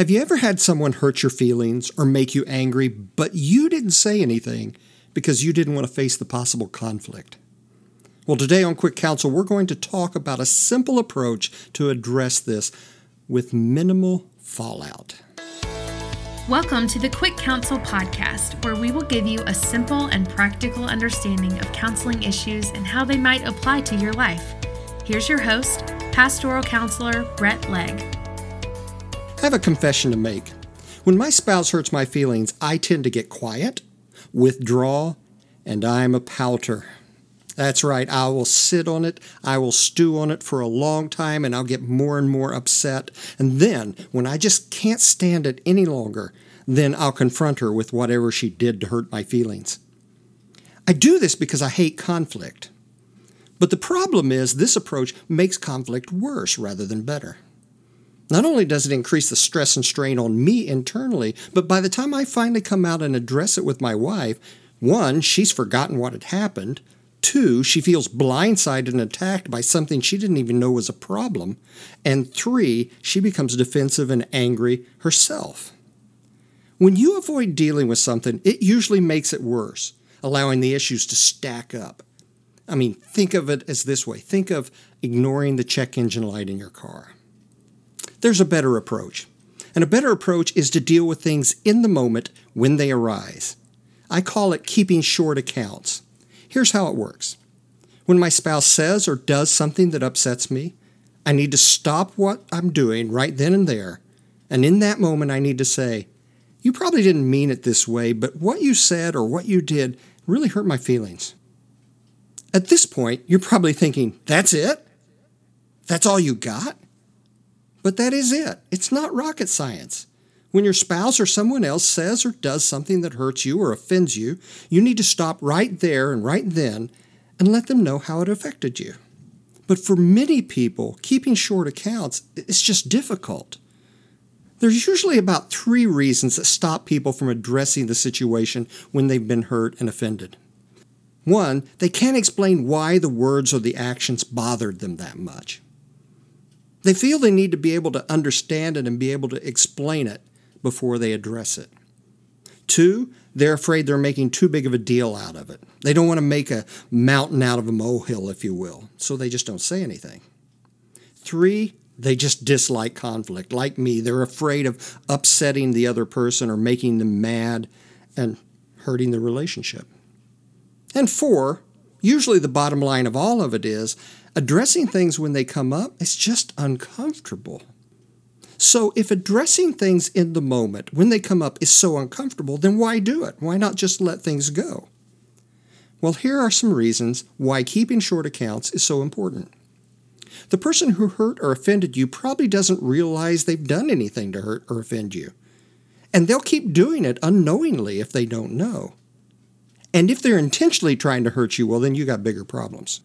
Have you ever had someone hurt your feelings or make you angry, but you didn't say anything because you didn't want to face the possible conflict? Well, today on Quick Counsel, we're going to talk about a simple approach to address this with minimal fallout. Welcome to the Quick Counsel podcast, where we will give you a simple and practical understanding of counseling issues and how they might apply to your life. Here's your host, pastoral counselor Bret Legg. I have a confession to make. When my spouse hurts my feelings, I tend to get quiet, withdraw, and I'm a pouter. That's right, I will sit on it, I will stew on it for a long time, and I'll get more and more upset. And then, when I just can't stand it any longer, then I'll confront her with whatever she did to hurt my feelings. I do this because I hate conflict. But the problem is, this approach makes conflict worse rather than better. Not only does it increase the stress and strain on me internally, but by the time I finally come out and address it with my wife, one, she's forgotten what had happened. Two, she feels blindsided and attacked by something she didn't even know was a problem. And three, she becomes defensive and angry herself. When you avoid dealing with something, it usually makes it worse, allowing the issues to stack up. I mean, think of it as this way think of ignoring the check engine light in your car. There's a better approach. And a better approach is to deal with things in the moment when they arise. I call it keeping short accounts. Here's how it works when my spouse says or does something that upsets me, I need to stop what I'm doing right then and there. And in that moment, I need to say, You probably didn't mean it this way, but what you said or what you did really hurt my feelings. At this point, you're probably thinking, That's it? That's all you got? But that is it. It's not rocket science. When your spouse or someone else says or does something that hurts you or offends you, you need to stop right there and right then and let them know how it affected you. But for many people, keeping short accounts is just difficult. There's usually about three reasons that stop people from addressing the situation when they've been hurt and offended. One, they can't explain why the words or the actions bothered them that much. They feel they need to be able to understand it and be able to explain it before they address it. Two, they're afraid they're making too big of a deal out of it. They don't want to make a mountain out of a molehill, if you will, so they just don't say anything. Three, they just dislike conflict. Like me, they're afraid of upsetting the other person or making them mad and hurting the relationship. And four, usually the bottom line of all of it is addressing things when they come up is just uncomfortable. So, if addressing things in the moment when they come up is so uncomfortable, then why do it? Why not just let things go? Well, here are some reasons why keeping short accounts is so important. The person who hurt or offended you probably doesn't realize they've done anything to hurt or offend you. And they'll keep doing it unknowingly if they don't know. And if they're intentionally trying to hurt you, well, then you got bigger problems.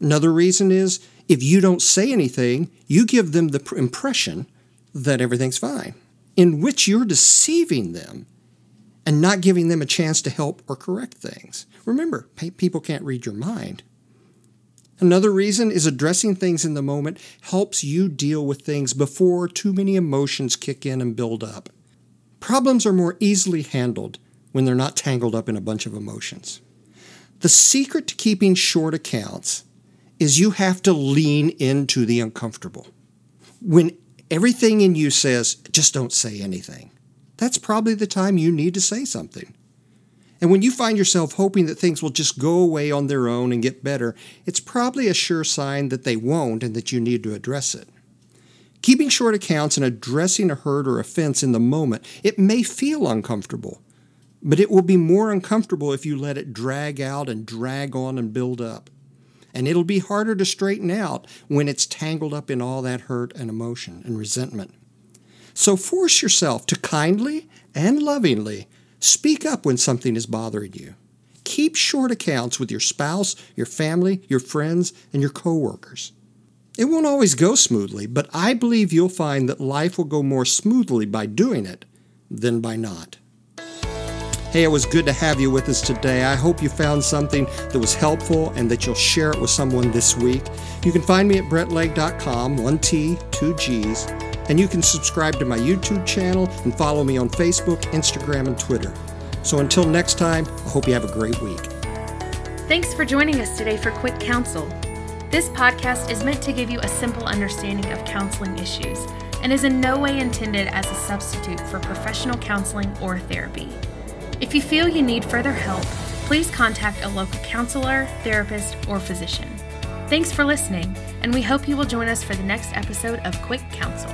Another reason is if you don't say anything, you give them the impression that everything's fine, in which you're deceiving them and not giving them a chance to help or correct things. Remember, people can't read your mind. Another reason is addressing things in the moment helps you deal with things before too many emotions kick in and build up. Problems are more easily handled when they're not tangled up in a bunch of emotions. The secret to keeping short accounts is you have to lean into the uncomfortable. When everything in you says, just don't say anything, that's probably the time you need to say something. And when you find yourself hoping that things will just go away on their own and get better, it's probably a sure sign that they won't and that you need to address it. Keeping short accounts and addressing a hurt or offense in the moment, it may feel uncomfortable, but it will be more uncomfortable if you let it drag out and drag on and build up and it'll be harder to straighten out when it's tangled up in all that hurt and emotion and resentment. So force yourself to kindly and lovingly speak up when something is bothering you. Keep short accounts with your spouse, your family, your friends, and your coworkers. It won't always go smoothly, but I believe you'll find that life will go more smoothly by doing it than by not. Hey, it was good to have you with us today. I hope you found something that was helpful and that you'll share it with someone this week. You can find me at bretlegg.com, one T, two G's. And you can subscribe to my YouTube channel and follow me on Facebook, Instagram, and Twitter. So until next time, I hope you have a great week. Thanks for joining us today for Quick Counsel. This podcast is meant to give you a simple understanding of counseling issues and is in no way intended as a substitute for professional counseling or therapy. If you feel you need further help, please contact a local counselor, therapist, or physician. Thanks for listening, and we hope you will join us for the next episode of Quick Counsel.